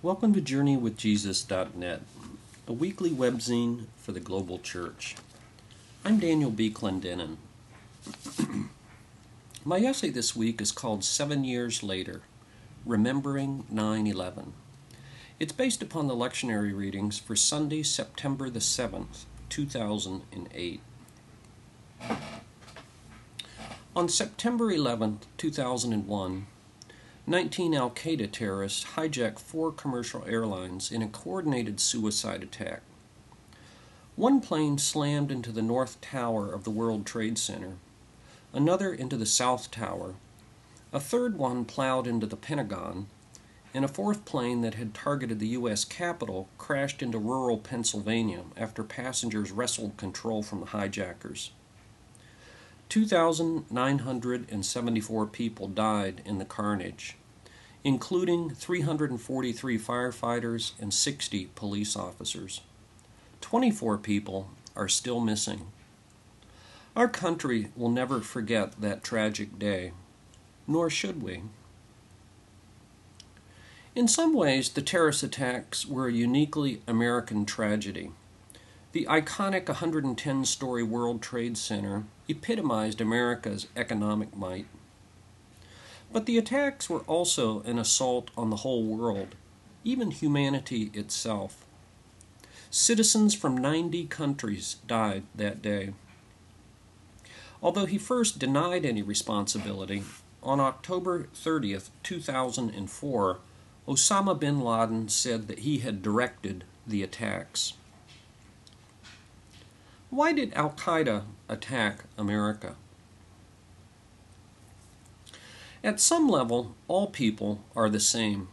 Welcome to JourneyWithJesus.net, a weekly webzine for the global church. I'm Daniel B. Clendenin. My essay this week is called Seven Years Later Remembering 9 11. It's based upon the lectionary readings for Sunday, September the 7th, 2008. On September 11, 2001, 19 Al Qaeda terrorists hijacked four commercial airlines in a coordinated suicide attack. One plane slammed into the North Tower of the World Trade Center, another into the South Tower, a third one plowed into the Pentagon, and a fourth plane that had targeted the U.S. Capitol crashed into rural Pennsylvania after passengers wrestled control from the hijackers. 2,974 people died in the carnage, including 343 firefighters and 60 police officers. 24 people are still missing. Our country will never forget that tragic day, nor should we. In some ways, the terrorist attacks were a uniquely American tragedy. The iconic 110 story World Trade Center epitomized America's economic might. But the attacks were also an assault on the whole world, even humanity itself. Citizens from 90 countries died that day. Although he first denied any responsibility, on October 30th, 2004, Osama bin Laden said that he had directed the attacks. Why did Al Qaeda attack America? At some level, all people are the same.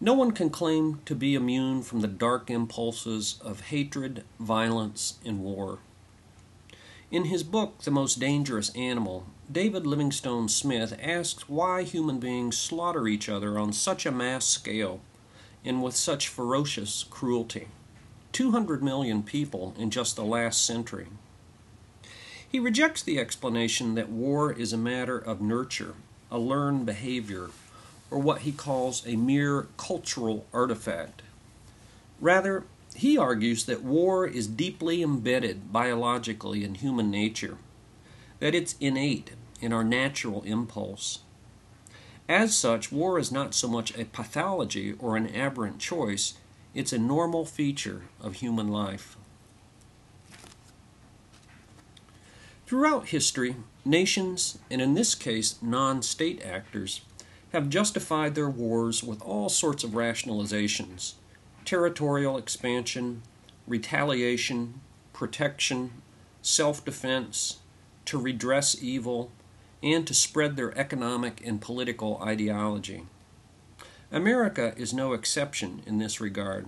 No one can claim to be immune from the dark impulses of hatred, violence, and war. In his book, The Most Dangerous Animal, David Livingstone Smith asks why human beings slaughter each other on such a mass scale and with such ferocious cruelty. 200 million people in just the last century. He rejects the explanation that war is a matter of nurture, a learned behavior, or what he calls a mere cultural artifact. Rather, he argues that war is deeply embedded biologically in human nature, that it's innate in our natural impulse. As such, war is not so much a pathology or an aberrant choice it's a normal feature of human life. Throughout history, nations, and in this case non state actors, have justified their wars with all sorts of rationalizations territorial expansion, retaliation, protection, self defense, to redress evil, and to spread their economic and political ideology. America is no exception in this regard.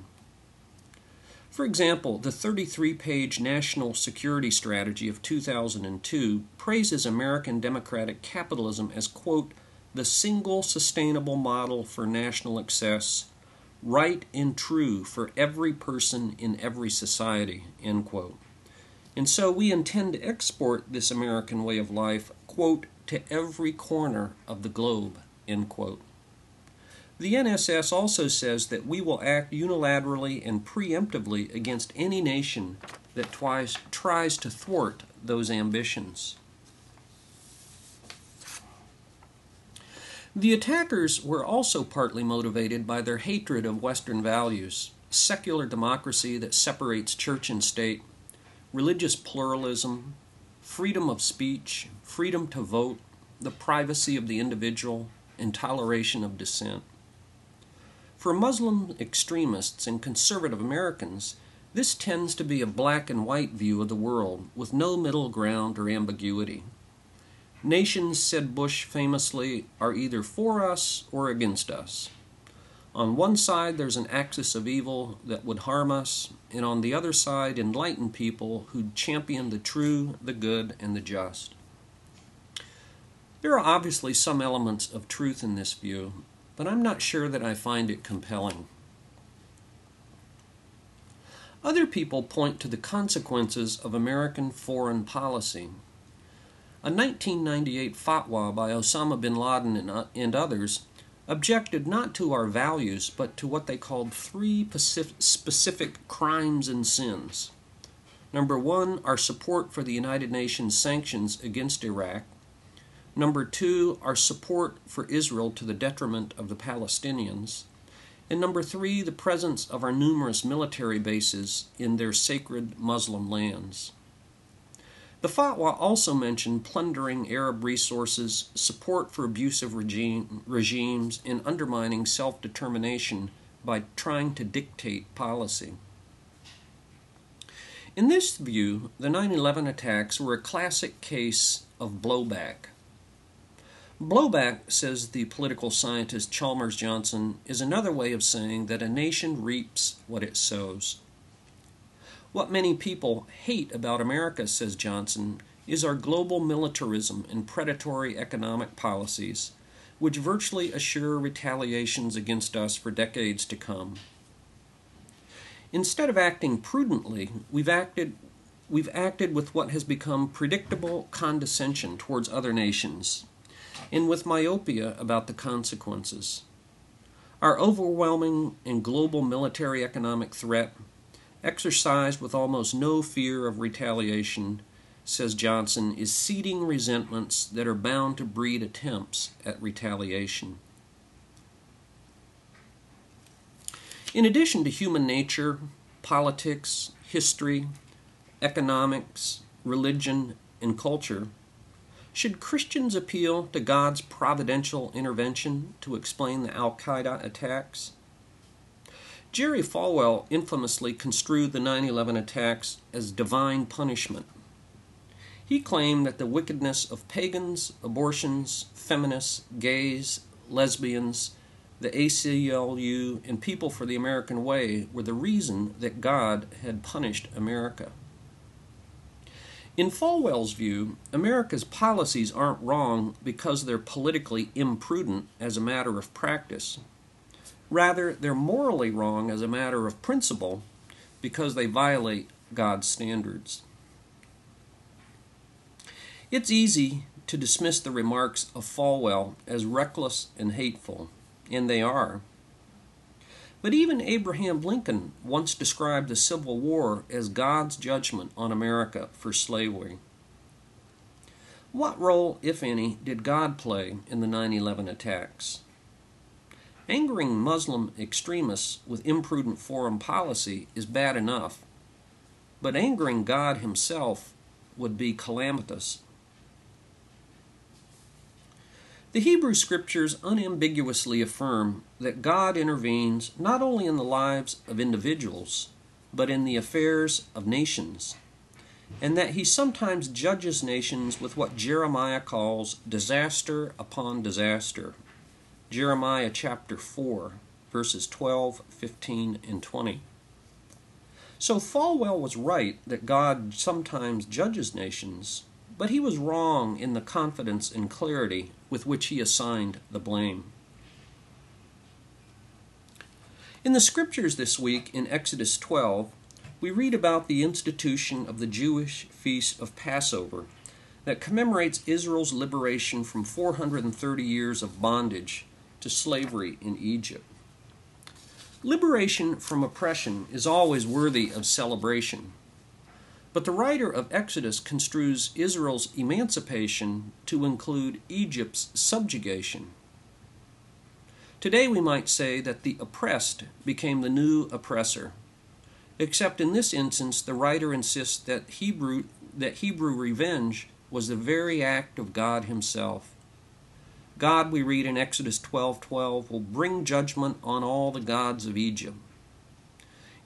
For example, the 33 page National Security Strategy of 2002 praises American democratic capitalism as, quote, the single sustainable model for national access, right and true for every person in every society, end quote. And so we intend to export this American way of life, quote, to every corner of the globe, end quote. The NSS also says that we will act unilaterally and preemptively against any nation that twice, tries to thwart those ambitions. The attackers were also partly motivated by their hatred of Western values secular democracy that separates church and state, religious pluralism, freedom of speech, freedom to vote, the privacy of the individual, and toleration of dissent. For Muslim extremists and conservative Americans, this tends to be a black and white view of the world with no middle ground or ambiguity. Nations, said Bush famously, are either for us or against us. On one side, there's an axis of evil that would harm us, and on the other side, enlightened people who champion the true, the good, and the just. There are obviously some elements of truth in this view, but I'm not sure that I find it compelling. Other people point to the consequences of American foreign policy. A 1998 fatwa by Osama bin Laden and, uh, and others objected not to our values, but to what they called three specific crimes and sins. Number one, our support for the United Nations sanctions against Iraq. Number two, our support for Israel to the detriment of the Palestinians. And number three, the presence of our numerous military bases in their sacred Muslim lands. The fatwa also mentioned plundering Arab resources, support for abusive regime, regimes, and undermining self determination by trying to dictate policy. In this view, the 9 11 attacks were a classic case of blowback. Blowback, says the political scientist Chalmers Johnson, is another way of saying that a nation reaps what it sows. What many people hate about America, says Johnson, is our global militarism and predatory economic policies, which virtually assure retaliations against us for decades to come. Instead of acting prudently, we've acted we've acted with what has become predictable condescension towards other nations, and with myopia about the consequences. Our overwhelming and global military economic threat exercised with almost no fear of retaliation, says Johnson, is seeding resentments that are bound to breed attempts at retaliation. In addition to human nature, politics, history, economics, religion, and culture, should Christians appeal to God's providential intervention to explain the Al Qaeda attacks? Jerry Falwell infamously construed the 9 11 attacks as divine punishment. He claimed that the wickedness of pagans, abortions, feminists, gays, lesbians, the ACLU, and People for the American Way were the reason that God had punished America. In Falwell's view, America's policies aren't wrong because they're politically imprudent as a matter of practice. Rather, they're morally wrong as a matter of principle because they violate God's standards. It's easy to dismiss the remarks of Falwell as reckless and hateful, and they are. But even Abraham Lincoln once described the Civil War as God's judgment on America for slavery. What role, if any, did God play in the 9 11 attacks? Angering Muslim extremists with imprudent foreign policy is bad enough, but angering God Himself would be calamitous. The Hebrew Scriptures unambiguously affirm that God intervenes not only in the lives of individuals, but in the affairs of nations, and that He sometimes judges nations with what Jeremiah calls disaster upon disaster Jeremiah chapter 4, verses 12, 15, and 20. So Falwell was right that God sometimes judges nations, but he was wrong in the confidence and clarity with which he assigned the blame. In the scriptures this week in Exodus 12, we read about the institution of the Jewish feast of Passover that commemorates Israel's liberation from 430 years of bondage to slavery in Egypt. Liberation from oppression is always worthy of celebration, but the writer of Exodus construes Israel's emancipation to include Egypt's subjugation. Today we might say that the oppressed became the new oppressor, except in this instance the writer insists that Hebrew, that Hebrew revenge was the very act of God Himself. God, we read in Exodus 12:12, 12, will bring judgment on all the gods of Egypt.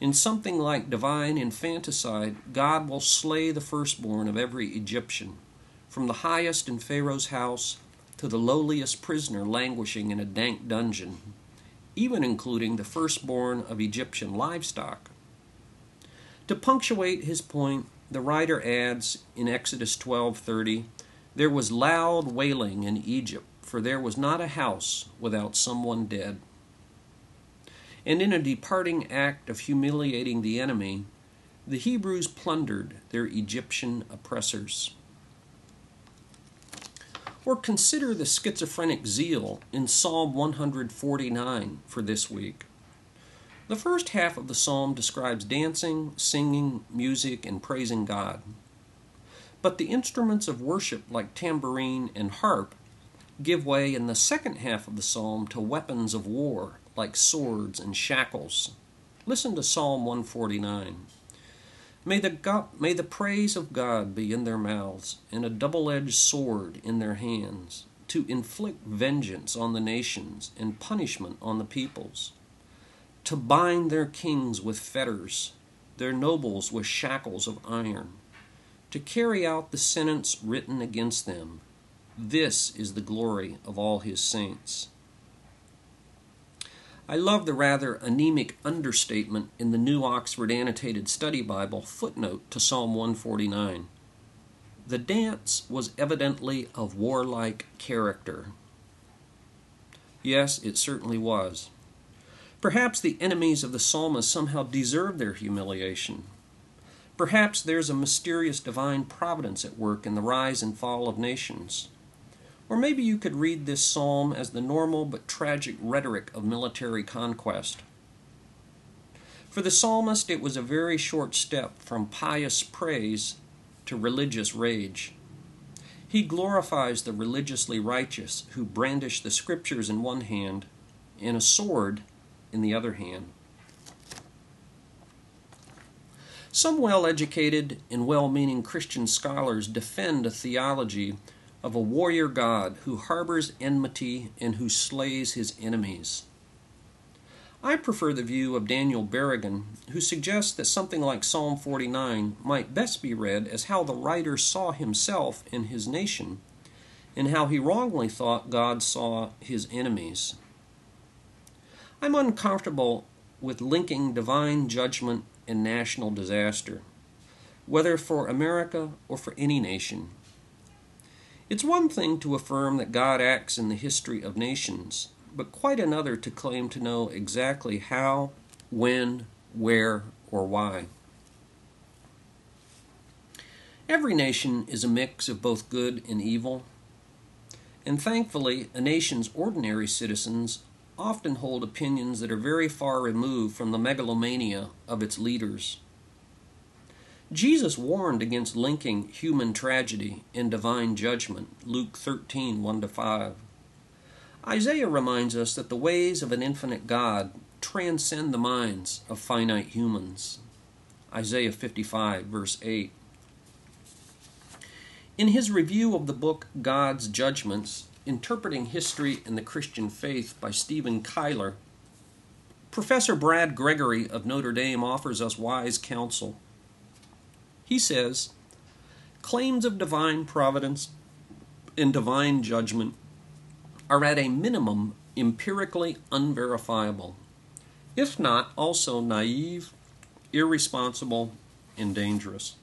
In something like divine infanticide, God will slay the firstborn of every Egyptian, from the highest in Pharaoh's house to the lowliest prisoner languishing in a dank dungeon, even including the firstborn of Egyptian livestock. To punctuate his point, the writer adds in Exodus 12:30, there was loud wailing in Egypt for there was not a house without someone dead. And in a departing act of humiliating the enemy, the Hebrews plundered their Egyptian oppressors. Or consider the schizophrenic zeal in Psalm 149 for this week. The first half of the psalm describes dancing, singing, music, and praising God. But the instruments of worship, like tambourine and harp, give way in the second half of the psalm to weapons of war, like swords and shackles. Listen to Psalm 149. May the, God, may the praise of God be in their mouths, and a double edged sword in their hands, to inflict vengeance on the nations and punishment on the peoples, to bind their kings with fetters, their nobles with shackles of iron, to carry out the sentence written against them. This is the glory of all his saints. I love the rather anemic understatement in the New Oxford Annotated Study Bible footnote to Psalm 149. The dance was evidently of warlike character. Yes, it certainly was. Perhaps the enemies of the psalmist somehow deserve their humiliation. Perhaps there's a mysterious divine providence at work in the rise and fall of nations. Or maybe you could read this psalm as the normal but tragic rhetoric of military conquest. For the psalmist, it was a very short step from pious praise to religious rage. He glorifies the religiously righteous who brandish the scriptures in one hand and a sword in the other hand. Some well educated and well meaning Christian scholars defend a theology of a warrior God who harbors enmity and who slays his enemies. I prefer the view of Daniel Berrigan, who suggests that something like Psalm 49 might best be read as how the writer saw himself and his nation, and how he wrongly thought God saw his enemies. I'm uncomfortable with linking divine judgment and national disaster, whether for America or for any nation. It's one thing to affirm that God acts in the history of nations, but quite another to claim to know exactly how, when, where, or why. Every nation is a mix of both good and evil, and thankfully, a nation's ordinary citizens often hold opinions that are very far removed from the megalomania of its leaders. Jesus warned against linking human tragedy and divine judgment, Luke 13 1 5. Isaiah reminds us that the ways of an infinite God transcend the minds of finite humans. Isaiah 55, verse 8. In his review of the book God's Judgments, Interpreting History and the Christian Faith by Steven Keillor, Professor Brad Gregory of Notre Dame offers us wise counsel. He says, claims of divine providence and divine judgment are at a minimum empirically unverifiable, if not also naive, irresponsible, and dangerous.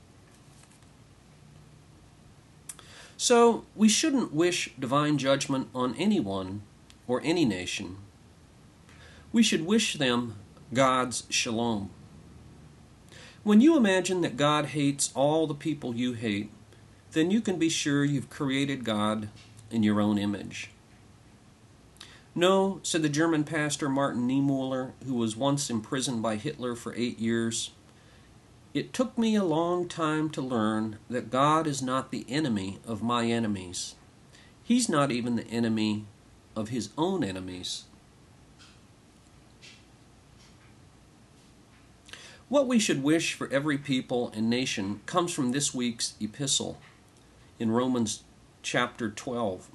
So, we shouldn't wish divine judgment on anyone or any nation. We should wish them God's shalom. When you imagine that God hates all the people you hate, then you can be sure you've created God in your own image. No, said the German pastor Martin Niemöller, who was once imprisoned by Hitler for eight years, it took me a long time to learn that God is not the enemy of my enemies. He's not even the enemy of his own enemies. What we should wish for every people and nation comes from this week's epistle in Romans chapter 12.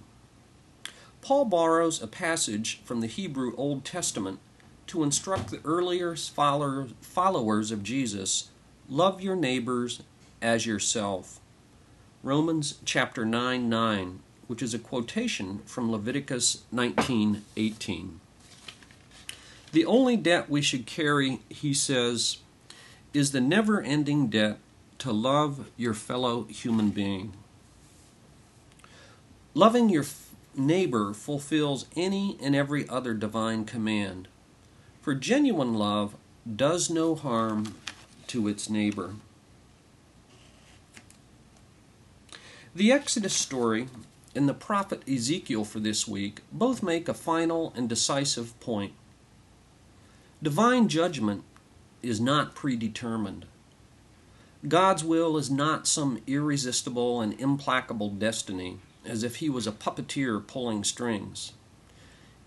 Paul borrows a passage from the Hebrew Old Testament to instruct the earlier followers of Jesus love your neighbors as yourself. Romans chapter 9 9, which is a quotation from Leviticus 19:18. The only debt we should carry, he says, is the never ending debt to love your fellow human being. Loving your neighbor fulfills any and every other divine command, for genuine love does no harm to its neighbor. The Exodus story and the prophet Ezekiel for this week both make a final and decisive point. Divine judgment is not predetermined. God's will is not some irresistible and implacable destiny, as if he was a puppeteer pulling strings.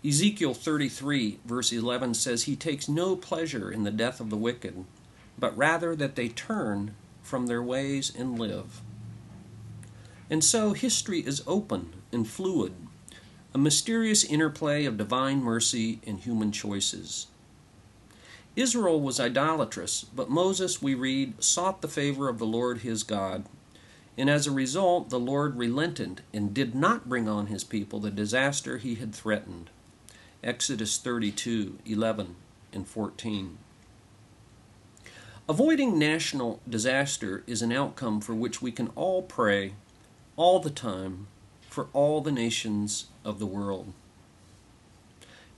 Ezekiel 33, verse 11 says, He takes no pleasure in the death of the wicked, but rather that they turn from their ways and live. And so history is open and fluid, a mysterious interplay of divine mercy and human choices. Israel was idolatrous, but Moses, we read, sought the favor of the Lord his God. And as a result, the Lord relented and did not bring on his people the disaster he had threatened. Exodus 32 11 and 14. Avoiding national disaster is an outcome for which we can all pray all the time for all the nations of the world.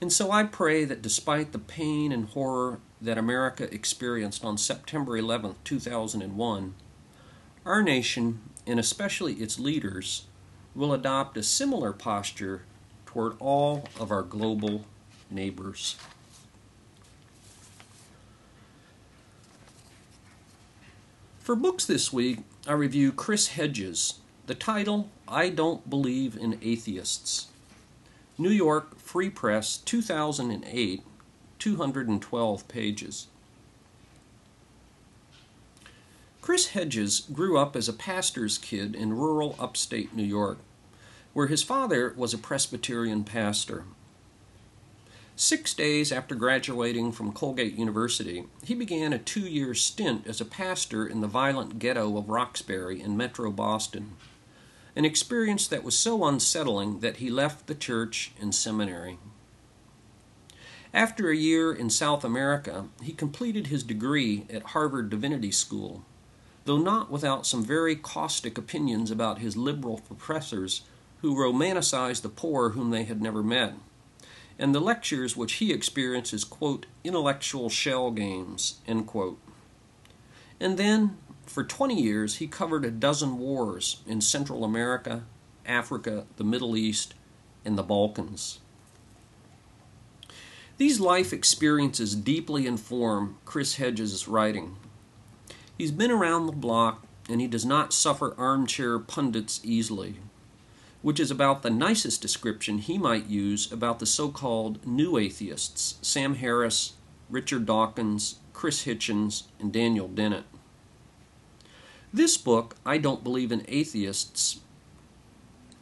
And so I pray that despite the pain and horror that America experienced on September 11, 2001, our nation, and especially its leaders, will adopt a similar posture toward all of our global neighbors. For books this week, I review Chris Hedges. The title, I Don't Believe in Atheists. New York Free Press, 2008, 212 pages. Chris Hedges grew up as a pastor's kid in rural upstate New York, where his father was a Presbyterian pastor. Six days after graduating from Colgate University, he began a two year stint as a pastor in the violent ghetto of Roxbury in metro Boston, an experience that was so unsettling that he left the church and seminary. After a year in South America, he completed his degree at Harvard Divinity School, though not without some very caustic opinions about his liberal professors who romanticized the poor whom they had never met, and the lectures which he experienced as, quote, intellectual shell games, end quote. And then, for 20 years, he covered a dozen wars in Central America, Africa, the Middle East, and the Balkans. These life experiences deeply inform Chris Hedges' writing. He's been around the block and he does not suffer armchair pundits easily, which is about the nicest description he might use about the so called new atheists Sam Harris, Richard Dawkins, Chris Hitchens, and Daniel Dennett. This book, I Don't Believe in Atheists,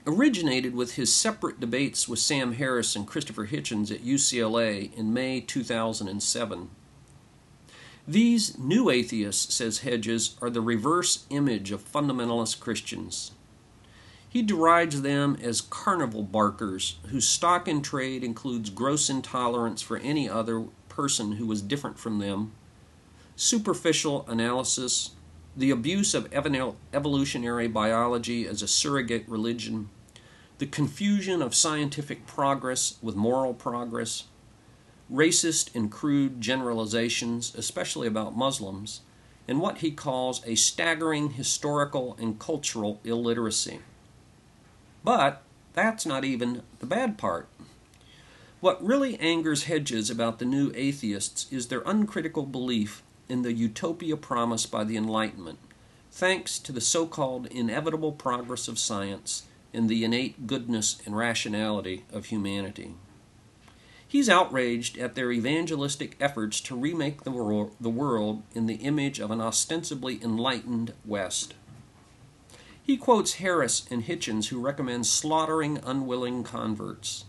originated with his separate debates with Sam Harris and Christopher Hitchens at UCLA in May 2007. These new atheists, says Hedges, are the reverse image of fundamentalist Christians. He derides them as carnival barkers whose stock in trade includes gross intolerance for any other person who was different from them, superficial analysis, the abuse of evolutionary biology as a surrogate religion, the confusion of scientific progress with moral progress, racist and crude generalizations, especially about Muslims, and what he calls a staggering historical and cultural illiteracy. But that's not even the bad part. What really angers Hedges about the new atheists is their uncritical belief in the utopia promised by the Enlightenment, thanks to the so called inevitable progress of science in the innate goodness and rationality of humanity. He's outraged at their evangelistic efforts to remake the, wor- the world in the image of an ostensibly enlightened West. He quotes Harris and Hitchens, who recommend slaughtering unwilling converts,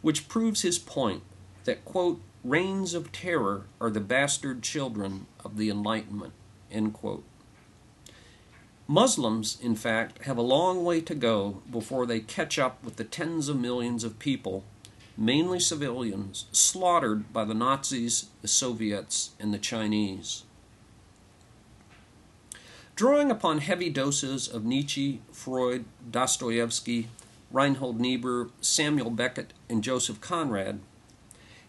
which proves his point that, quote, reigns of terror are the bastard children of the Enlightenment, end quote. Muslims, in fact, have a long way to go before they catch up with the tens of millions of people, mainly civilians, slaughtered by the Nazis, the Soviets, and the Chinese. Drawing upon heavy doses of Nietzsche, Freud, Dostoevsky, Reinhold Niebuhr, Samuel Beckett, and Joseph Conrad,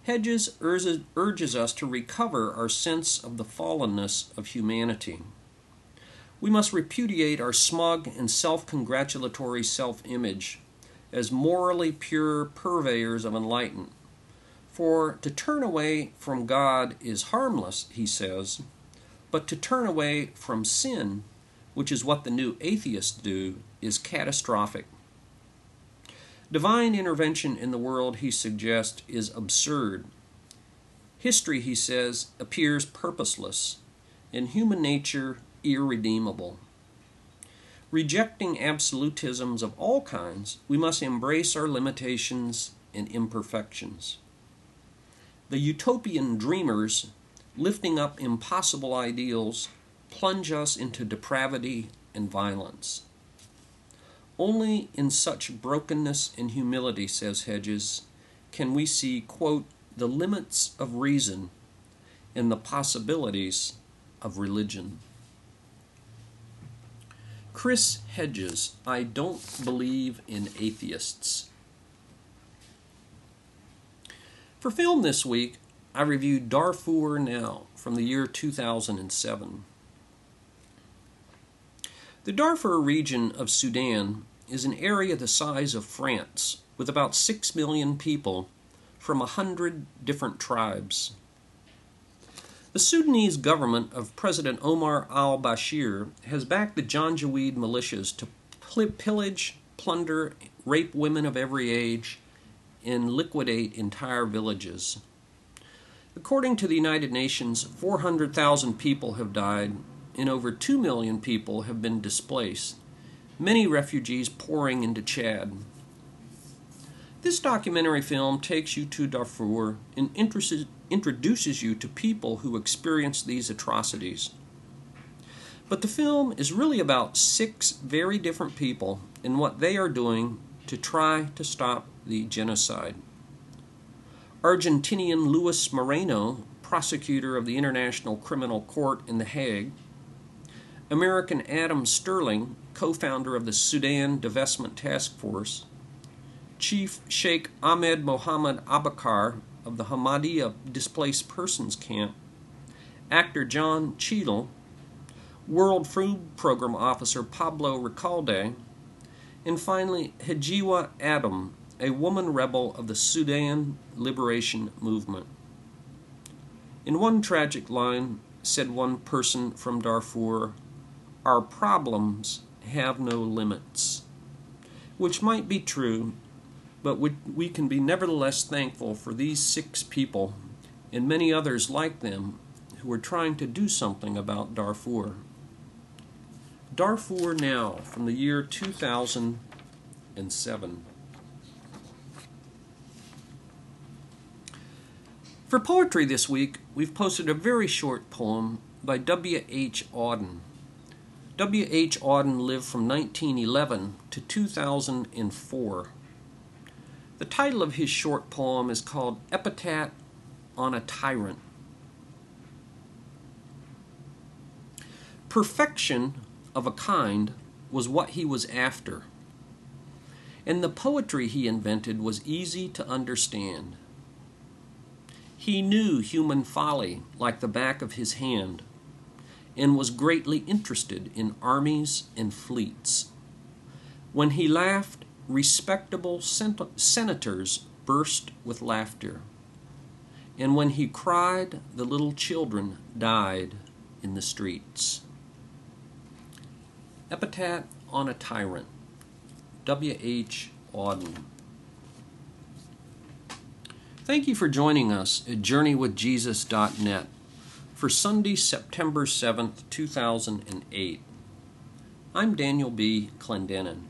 Hedges urges us to recover our sense of the fallenness of humanity. We must repudiate our smug and self congratulatory self image as morally pure purveyors of enlightenment. For to turn away from God is harmless, he says, but to turn away from sin, which is what the new atheists do, is catastrophic. Divine intervention in the world, he suggests, is absurd. History, he says, appears purposeless, and human nature irredeemable. Rejecting absolutisms of all kinds, we must embrace our limitations and imperfections. The utopian dreamers, lifting up impossible ideals, plunge us into depravity and violence. Only in such brokenness and humility, says Hedges, can we see, quote, the limits of reason and the possibilities of religion. Chris Hedges, I don't believe in atheists. For film this week, I reviewed Darfur Now from the year 2007. The Darfur region of Sudan is an area the size of France, with about 6 million people from a hundred different tribes. The Sudanese government of President Omar al Bashir has backed the Janjaweed militias to pillage, plunder, rape women of every age, and liquidate entire villages. According to the United Nations, 400,000 people have died and over 2 million people have been displaced many refugees pouring into Chad. This documentary film takes you to Darfur and introduces you to people who experience these atrocities. But the film is really about six very different people and what they are doing to try to stop the genocide. Argentinian Luis Moreno, prosecutor of the International Criminal Court in The Hague, American Adam Sterling, co founder of the Sudan Divestment Task Force, Chief Sheikh Ahmed Mohammed Abakar of the Hamadiya Displaced Persons Camp, actor Don Cheadle, World Food Program Officer Pablo Recalde, and finally Hajiwa Adam, a woman rebel of the Sudan Liberation Movement. In one tragic line, said one person from Darfur, Our problems have no limits, which might be true, but we can be nevertheless thankful for these six people and many others like them who are trying to do something about Darfur. Darfur Now from the year 2007. For poetry this week, we've posted a very short poem by W. H. Auden. W. H. Auden lived from 1911 to 2004. The title of his short poem is called Epitaph on a Tyrant. Perfection of a kind was what he was after, and the poetry he invented was easy to understand. He knew human folly like the back of his hand and was greatly interested in armies and fleets. When he laughed, respectable senators burst with laughter. And when he cried, the little children died in the streets. Epitaph on a Tyrant, W. H. Auden. Thank you for joining us at JourneyWithJesus.net for Sunday, September 7th, 2008. I'm Daniel B. Clendenin.